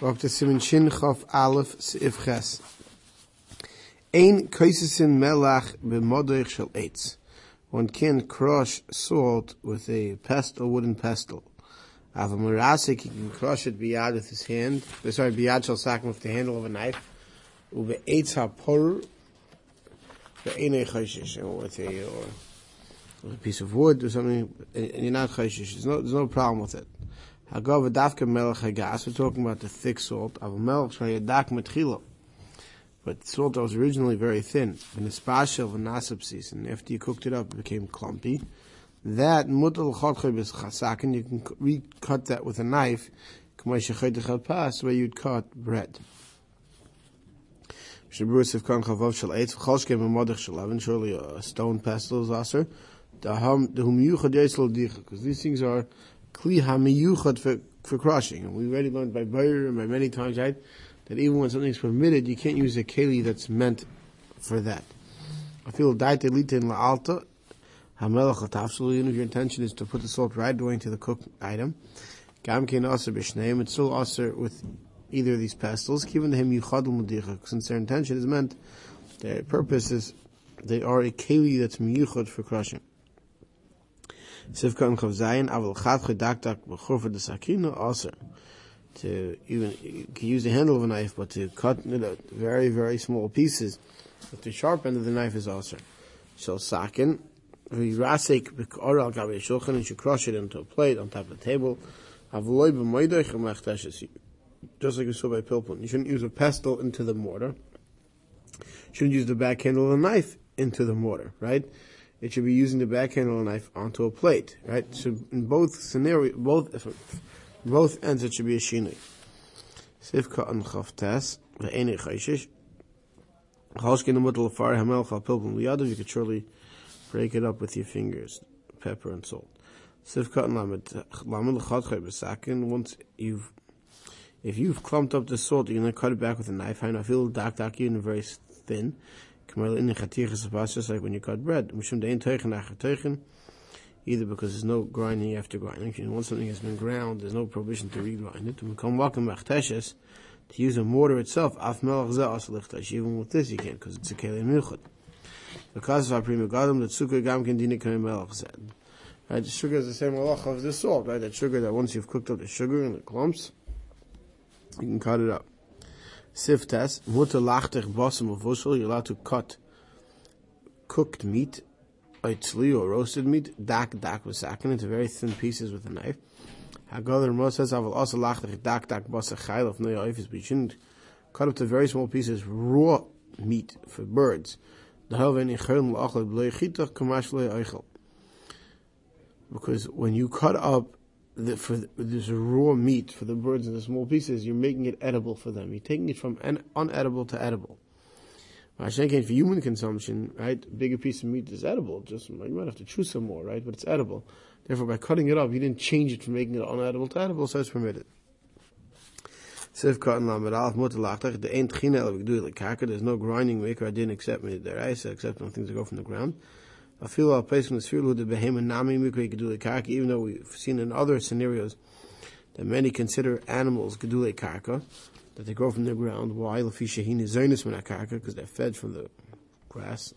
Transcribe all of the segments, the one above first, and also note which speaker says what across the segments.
Speaker 1: Siman Shin Chaf Aleph Seif Ches. Ein Kaisesin Melach b'modoich shel eitz. One can crush salt with a pestle, wooden pestle. Av a marasik, he can crush it biyad with his hand. Eh, sorry, biyad shel sakim with the handle of a knife. Ube eitz ha-por, ve'enei chayshish, or eh, with a, or with a piece of wood or something, and you're not chayshish. There's no, there's no problem with it. Hagav dafka melech hagas. We're talking about the thick salt. Av melech shayadak metchilo. But salt was originally very thin. In the spasha of nasab and after you cooked it up, it became clumpy. That mutal chotchay is chasakin. You can recut that with a knife. Where you'd cut bread. Surely a stone pestle is aser. Because these things are kli hamiyuchad for, for crushing. And we already learned by Bayer and by many times, right, that even when something's permitted, you can't use a keli that's meant for that. I feel daite litin la'alta, hamelach atafsul, if your intention is to put the salt right away into the cooked item, gam kein aser b'shneim, it's still aser with either of these pestles, given to him yuchadul mudicha, since their intention is meant, their purpose is, they are a keli that's miyuchad for crushing. Sivka and Chav Zayin, Aval Chad Chedaktak B'chur for the Sakina also. To even, you use the handle of a knife, but to cut it out very, very small pieces, with the sharp end of the knife is also. So Sakin, Virasik B'kor al Gabi Shulchan, and you crush it into a plate on top of the table. Avaloi B'moidech Mechtesh, just like you saw by Pilpun. You shouldn't use a pestle into the mortar. You shouldn't use the back handle of a knife into the mortar, right? It should be using the back handle of the knife onto a plate, right? So in both scenario, both both ends, it should be a shinui. Sivka and chavtes ve'enei chayshish. Chalshkin the middle of fire hamel liyadav. You could surely break it up with your fingers, pepper and salt. Sivka and lamed lamed l'chadchay b'sakin. Once you've if you've clumped up the salt, you're gonna cut it back with a knife. I know, feel dak dak, even very thin like when you cut bread. Either because there's no grinding after grinding. Once something has been ground, there's no provision to regrind it. To use a mortar itself, even with this you can't, because it's a keli milchut. Because of our prima gadam, the sukkah gam dina melech said. Right, the sugar is the same malach of the salt, right? That sugar that once you've cooked up the sugar in the clumps, you can cut it up. Siftas, mutter lachtech bossum of you're allowed to cut cooked meat, oitzli or roasted meat, dak dak sakin into very thin pieces with a knife. Hagadol Ramos says, I will also lachtech dak dak bossa chayil of neoifis, but you shouldn't cut up to very small pieces raw meat for birds. Because when you cut up the, for this raw meat for the birds in the small pieces, you're making it edible for them. You're taking it from an unedible to edible. Think for human consumption, right, bigger piece of meat is edible. Just you might have to chew some more, right? But it's edible. Therefore, by cutting it up, you didn't change it from making it unedible to edible, so it's permitted. There's no grinding maker. I didn't accept me there. I accept on things that go from the ground. I feel our place from the sphere the behemoth nami mikra gedule karka, even though we've seen in other scenarios that many consider animals gedule karka, that they grow from the ground. Why lafishahin zonis karka because they're fed from the grass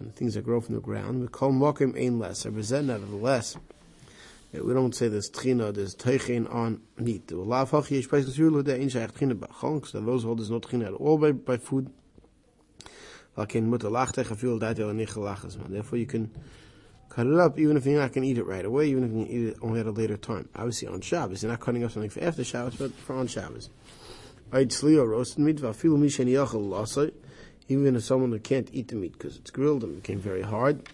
Speaker 1: and the things that grow from the ground. We call mokim ein less. I present nevertheless. We don't say there's trina, there's teichen on meat. The lav hach yesh place the sphere the ein shaykh trina bachon, because those hold there's no trina at all by, by food. Er Therefore, you can cut it up even if you're not going to eat it right away, even if you eat it only at a later time. Obviously, on Shabbos, you're not cutting up something for after Shabbos, but for on Shabbos. even if someone who can't eat the meat because it's grilled and became very hard.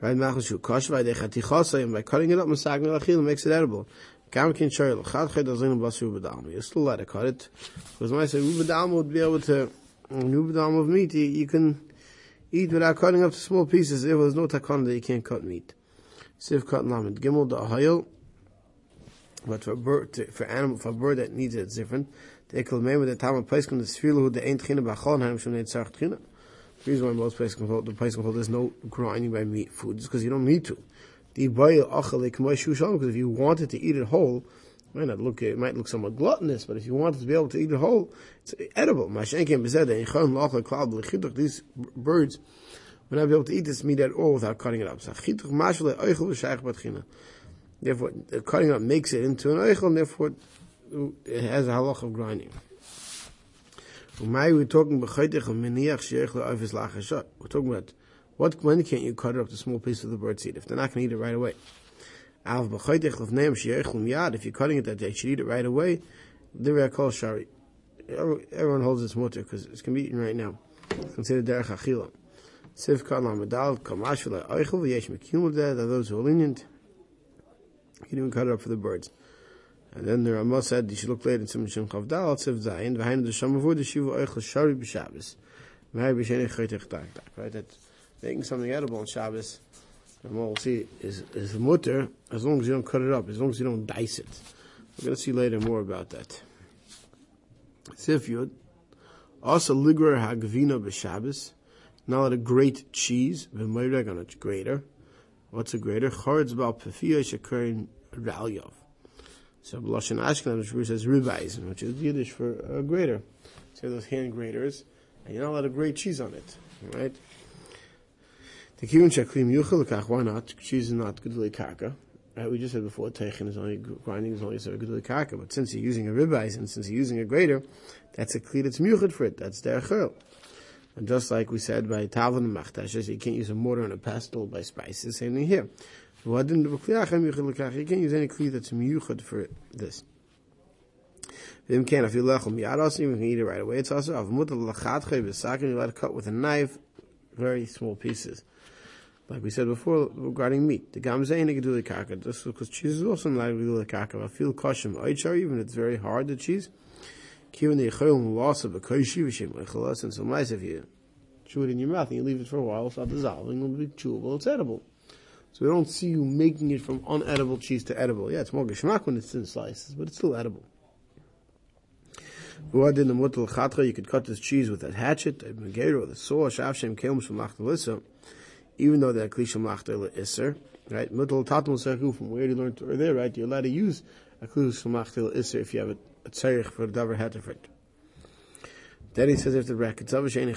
Speaker 1: Right, by cutting it up, it makes it edible. You still let it cut it, because I say would be able to of meat, you, can eat without cutting up to small pieces. If there's no takon that you can't cut meat. Siv cut lamed gimel the ahayil. But for a bird, for animal, for a bird that needs it, it's different. The ekel mei with the tam of place the sfilu who the ain't china bachon hanem shum neit tzarch china. The reason why most places can hold, the place can hold there's no grinding by meat food, is because you don't need to. The boy achal like because if you wanted to eat it whole, might not look, it might look somewhat gluttonous, but if you want to be able to eat the whole, it's edible. These birds will not be able to eat this meat at all without cutting it up. Therefore, cutting up makes it into an eichel, and therefore it has a halach of grinding. We're talking about what when can't you cut up the small piece of the bird seed if they're not going to eat it right away. If you're cutting it that they should eat it right away. Everyone holds its mutter because it can be eaten right now. It's considered derech achila. Siv kan lamadal kamash v'la eichel v'yesh mekumul that those who are lenient. You didn't cut it up for the birds. And then the Ramah said you should look later in some Shem Chav Dal Tziv Zayin v'hainu the Shamavu the Shivu Eichel Shari b'Shabbos. Right, that making something edible on Shabbos and we'll see is is mutter as long as you don't cut it up, as long as you don't dice it. We're going to see later more about that. Sif Yud. Also ligor hagvina b'Shabbos. Now let a great cheese v'moyreg on a grater. What's a grater? Charetz bal pefiyah shekarin ralyov. So Lashon Ashkenaz, which says ribeyes, which is Yiddish for a grater. So those hand graters, and you're not allowed to grate cheese on it, right? Yuchel. Why not? Is not karka. Right? We just said before, teichin is only grinding is only a good karka. But since you're using a ribeye and since you're using a grater, that's a kli that's muchad for it. That's their chel. And just like we said by tavon and machtashes, you can't use a mortar and a pestle by spices. Same thing here. You can't use any kli that's muchad for this. If can, if you lechem um yados, you can eat it right away. It's also av mutal lachatche b'sakin. You're allowed to cut with a knife, very small pieces like we said before regarding meat. The gamzein gedule kaka. This because cheese is also like gedule kaka. I feel koshem oichar even it's very hard the cheese. Given the chayim loss of a koshi v'shem lechalas and so nice if you chew it in your mouth and you leave it for a while, it's not dissolving. It'll be chewable. It's edible. So we don't see you making it from unedible cheese to edible. Yeah, it's more geschmack when it's in slices, but it's still edible. You could cut this cheese with a hatchet, a megero, the saw, shavshem kelms from lachtalissa even though they're klisha machtel iser, right? Mutal tatum from where you learned or there, right? You're allowed to use a klisha machtel iser if you have a, a tzarich for davar hatefrit. Then he says after the bracket, let's say you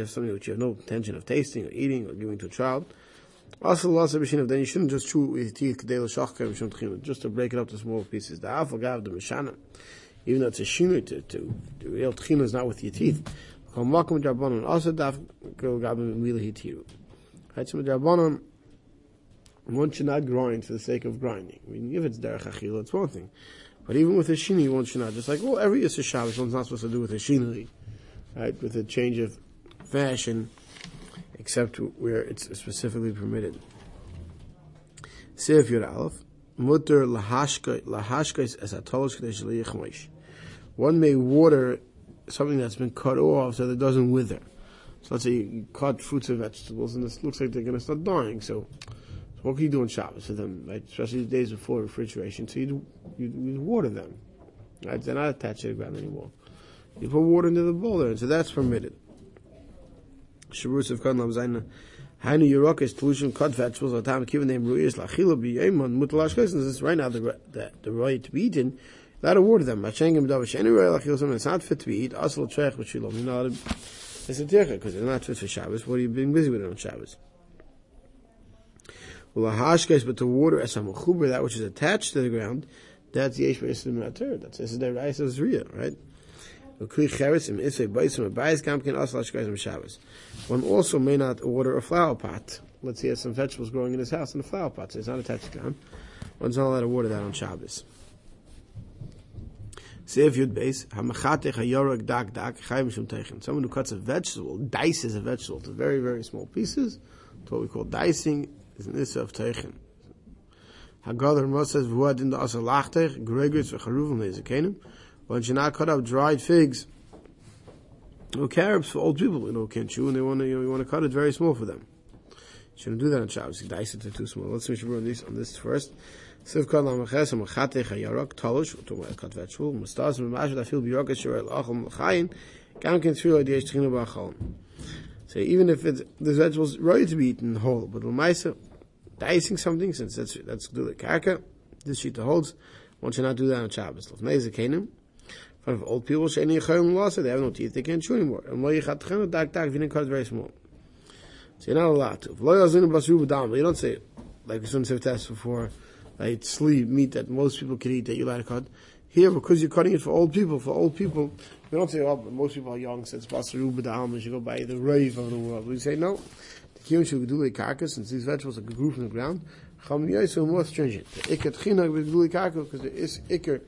Speaker 1: have something which you have no intention of tasting or eating or giving to a child. Also, loss of then you shouldn't just chew with your teeth just to break it up to small pieces. The alpha gav the mishana, even though it's a shinu to to, to real tchina is not with your teeth. Makom Drabanon also daf hitiru. Right, so Drabanon, one should not grind for the sake of grinding. I mean, if it's derech achila, it's one thing. But even with a shini, one should not. Just like, well, every Yisra Shabbos, one's not supposed to do with a shini, right, with a change of fashion, except where it's specifically permitted. Seif Yud Aleph, mutter lahashkais as a tolosh kadesh One may water something that's been cut off so that it doesn't wither. So let's say you cut fruits and vegetables and it looks like they're going to start dying. So, so what can you do on Shabbos for them, right? Especially the days before refrigeration. So you, you, water them, right? They're not attached to the ground anymore. You put water into the bowl there, and so that's permitted. Shabbat of Kadlam Zaina. Hainu Yerokis Tlushim cut vegetables at time given them ruiz lachila b'yeman mutalash This is right now the the, the right to be eaten To water them. It's not fit to be eat. Not. It's a tircha because it's not fit for Shabbos. What are you being busy with it on Shabbos? Well, a hashkes, but to water as a mechuber, that which is attached to the ground, that's yesh b'esim matur. That's this is the rice of Zriya, right? One also may not order a flower pot. Let's he has some vegetables growing in his house in a flower pot, so it's not attached to the ground. One's not allowed to water that on Shabbos. Seif Yud Beis, Hamachatech Dak Dak, Chayim Shum. Someone who cuts a vegetable, dices a vegetable to very, very small pieces, to what we call dicing, is an Issa of Teichen. Haggadah Ramah says, Vuad in the Asa Lachtech, Gregors V'charuvim should not cut up dried figs, or carrots for old people, you know, can't chew, and they want to, you know, you want to cut it very small for them. You shouldn't do that on Shabbos. You dice it to too small. Let's finish on this, on this first. Achom gam ken. So even if it's the vegetables ready to be eaten whole, but l'maisa dicing something since that's that's do the karka This sheet holds, one should not do that on Shabbos. Lefnei Zekanim, in front of old people, they have no teeth, they can't chew anymore. And Lo it very small. So you're not allowed to. You don't say. Like we said test before, like sleep, meat that most people can eat that you like to cut. Here, because you're cutting it for old people, for old people, we don't say, oh, most people are young, so it's Basru B'dam, you should go by the rave of the world. We say, no. The Kiyum should do a carcass, since these vegetables are grew from the ground, Cham Yosef more stringent. The Iker Tchina with Gduli Karka, because there is Iker,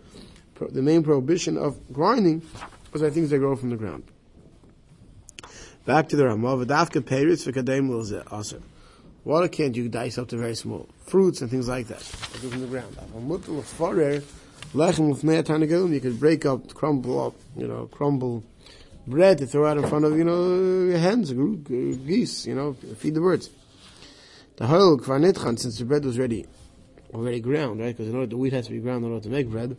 Speaker 1: the main prohibition of grinding, because I things that grow from the ground. Back to the Ramah, V'dafka Peretz V'kadem Lilzeh Aser. Water can't you dice up to very small. Fruits and things like that. From the ground. You could break up, crumble up, you know, crumble bread to throw out in front of, you know, your hens, geese, you know, feed the birds. The whole kvarnitchan, since the bread was ready, already ground, right? Because in order the wheat has to be ground in order to make bread.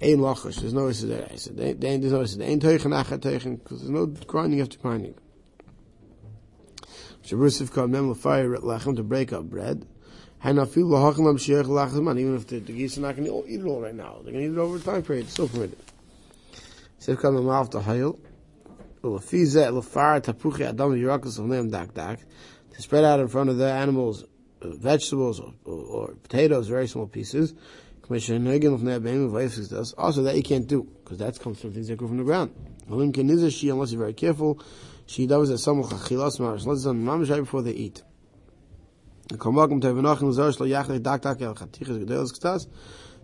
Speaker 1: Ein lachash, there's no issue I said, there's no issue. Ein teichen achat because there's no grinding after grinding. Shabrusif called mem fire lechem to break up bread. Even if the, the geese are not going to eat it all right now, they're going to eat it over a time period. It's still permitted. Sif kam mouth to hayil. Ulafizeh lafar tapuchi adam yirakus nem dak dak. To spread out in front of the animals uh, vegetables or, or, or, potatoes, very small pieces. Commissioner Nagin of Nebim of. Also that you can't do, because that comes from things that grow from the ground. Unless you're very careful, she does a some chachilas marash. Let's done mamish before they eat.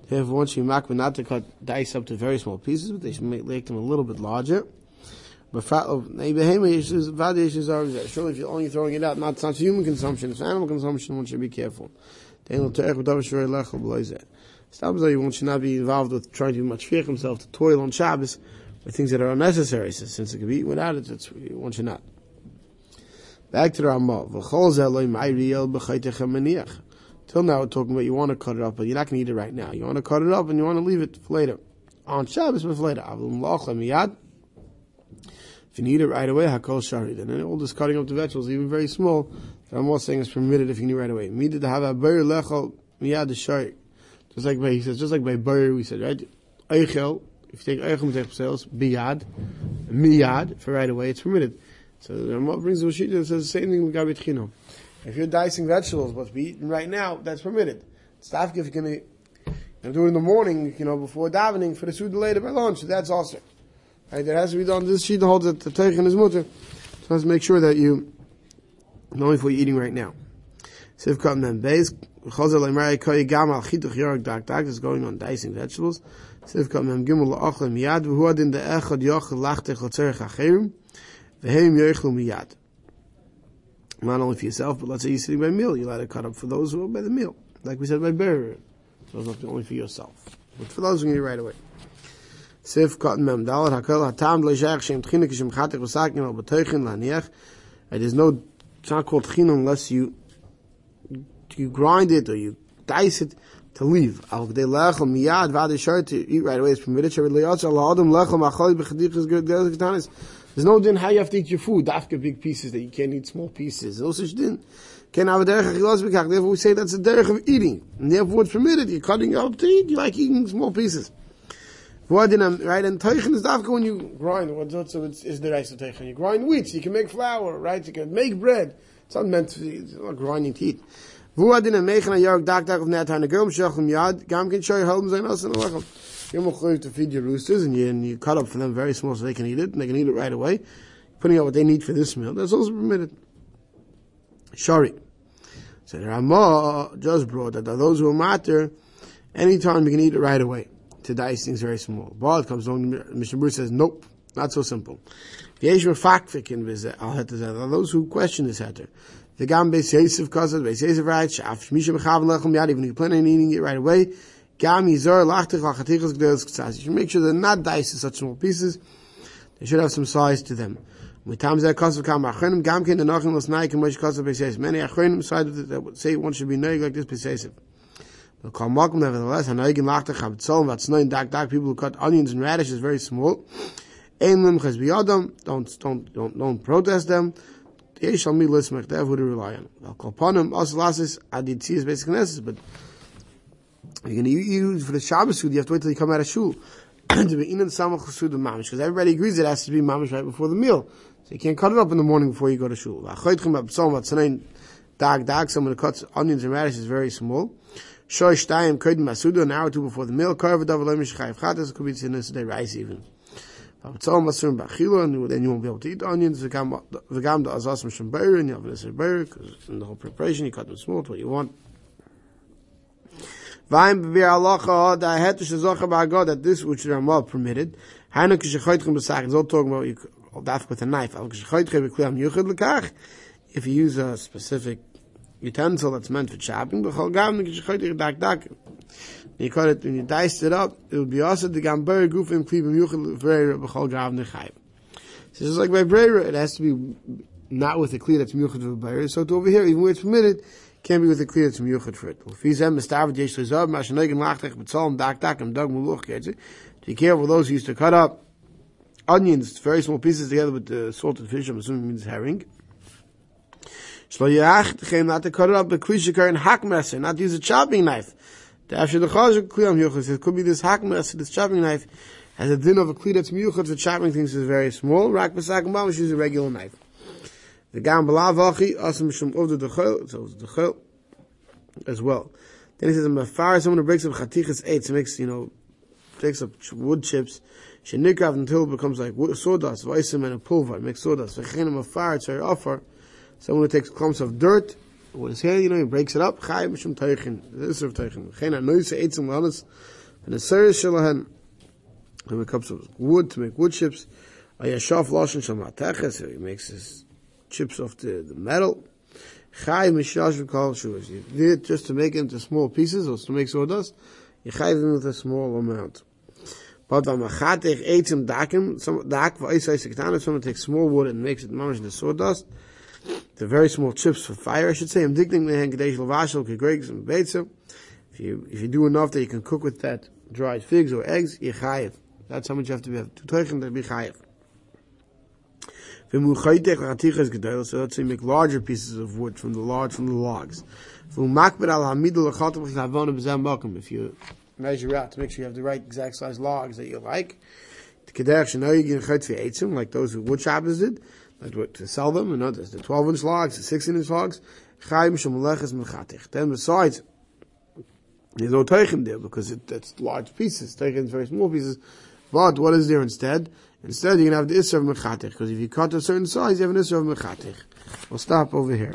Speaker 1: Therefore, once you make not to cut dice up to very small pieces, but they should make them a little bit larger. But surely if you're only throwing it out, not, it's not human consumption, it's animal consumption, one should be careful. Stops that one should not be involved with trying to fear himself to toil on Shabbos with things that are unnecessary. So since it can be without it, it's, one should not. Back to the Ramah. Till now we're talking about you want to cut it up, but you're not going to eat it right now. You want to cut it up and you want to leave it for later. On Shabbos, but for later. If you need it right away, hakol sharid. And then all this cutting up the vegetables, even very small, I'm also saying is permitted if you need it right away. To have a. Just like by, he says, just like by ber, we said, right? Eichel, if you oh, take eichel take sales, biyad, miyad, for right away, it's permitted. So the Ramah brings the Rashid and says the same thing with Gabit Chino. If you're dicing vegetables, what's be eaten right now, that's permitted. Staff if you're going to do it in the morning, you know, before davening for the food later by lunch, that's also. Right, that has to be done. This sheet holds that the teich his mutter. So let's make sure that you know if we're eating right now. Siv kam then beis is going on dicing vegetables. Siv kam then gimel la'achel miyad v'hu adin de echad yoch lachtech acherim v'heim yochel miyad. Not only for yourself, but let's say you're sitting by meal, you let it cut up for those who are by the meal. Like we said by bear. So it's not only for yourself. But for those who need right away. Sif cotton mem dalat hakol hatam lo yishach shem tchinik shem chatek al b'toichin laniach. It is no, it's not called tchin unless you, you grind it or you dice it to leave. Al v'dei lechel miyad to eat right away is permitted. Lechel. There's no din how you have to eat your food. Dafka big pieces that you can't eat small pieces. No such din. Can have a derech achilas b'kach. Therefore we say that's a derech of eating. And therefore it's permitted. You're cutting up to eat. You like eating small pieces. Right, and teichen is dafka when you grind. What so it's, is the rice of teichen? You grind wheat, you can make flour, right? You can make bread. It's not meant to be, it's not grinding to eat. Meichen ayark dak dak of netan agom shachem yad gam and lachem. You're mochayv to feed your roosters and you, and you cut up for them very small so they can eat it and they can eat it right away. Putting out what they need for this meal. That's also permitted. Shari. So the Ramah just brought that those who are matter, anytime you can eat it right away to dice things very small. But comes along, Mishnah Berurah says, nope, not so simple. Those who question this heter. The gam beis Yosef kazad beis Yosef writes, "Af shmisha mechaven lechem yad." Even if you plan on eating it right away, gam yizor lachtich lachatichas gdeles ktsas. You should make sure they're not diced in such small pieces. They should have some size to them. times that kasav kam achronim gam ken the nachim los naik and mosh kasav beis Yosef. Many achronim side that say one should be noig like this beis Yosef. The kol makom nevertheless, hanoigim lachtich habitzol vatznoin dak dak. People who cut onions and radishes very small. Ein lim ches biyadam. Don't don't don't don't protest them. Yesh al mi lismech. They have who to rely on. Al kol panim as lasis aditzias basic nesses, but You're going to use for the Shabbos food, you have to wait till you come out of shul. to be in and samach food mamish, because everybody agrees it has to be mamish right before the meal. So you can't cut it up in the morning before you go to shul. Dag dag, someone who cuts onions and radishes very small. Shoy shtayim kodim masuda, an hour or two before the meal. Karva davar loy mishchayiv chatas, could be tzinis day rice even. V'atzal masurim b'achila, and then you won't be able to eat onions. And you have this because in the whole preparation you cut them small to what you want. Vayim b'vir halacha, da hetish zocha ba'agod, that this which Ramal permitted, Hainu kishachoytchem b'sach, it's all talking about you, daf with a knife. If you use a specific utensil that's meant for chopping, you cut it, when you diced it up, it would be also the gamber gufim klibim yuchel vrera b'chol gav nechayim. So just like by brera, it has to be not with a kli that's miyuchad for. So to over here, even where it's permitted, can be with a kli that's miyuchad for it. Be careful those who used to cut up onions, very small pieces together with the salted fish, I'm assuming means herring. Shlo yach not to cut it up with klishikar and hakmeser, not to use a chopping knife. After the chazuk kliyam yuchas, it could be this hakmeser, this chopping knife, has a din of a kli that's miyuchat for chopping things is very small. Rak b'sak mamish use a regular knife. The gam b'lav achi, asim mishum ovdu dechel, so it's dechel as well. Then he says, I'm a fire, someone who breaks up chatichas eight, makes, you know, takes up wood chips, shenikav until it becomes like sawdust, vaisim and a pulver, makes sawdust. V'chenim a fire, it's very offer, Someone who takes clumps of dirt with his hand, you know, he breaks it up. Chai mishum teichin. This is teichin. Chena noise eitzim lalas. And the seres shalahan. And it comes of wood to make wood chips. A Ayashav loshin shamateches. So he makes his chips off the, the metal. Chai mishash v'kol shuas. He did it just to make it into small pieces or to make sawdust. He chai them with a small amount. But v'machatech eitzim dakim. Dak v'aisai sektanis. Someone takes small wood and makes it into sawdust. The very small chips for fire, I should say. I'm digging the kadesh lavashel kegregs and beitza. If you if you do enough that you can cook with that dried figs or eggs, yichayev. That's how much you have to be. To teichen to be chayev. So let's say make larger pieces of wood from the large from the logs. If you measure out to make sure you have the right exact size logs that you like, like those who wood choppers did, to sell them, and others, the 12 inch logs, the 16 inch logs, Chaim. Then besides, there's no Teichem there because it, it's large pieces. Teichem is very small pieces. But what is there instead? Instead, going to have the Isser of Mechatich because if you cut a certain size, you have an Isser of Mechatich. We'll stop over here.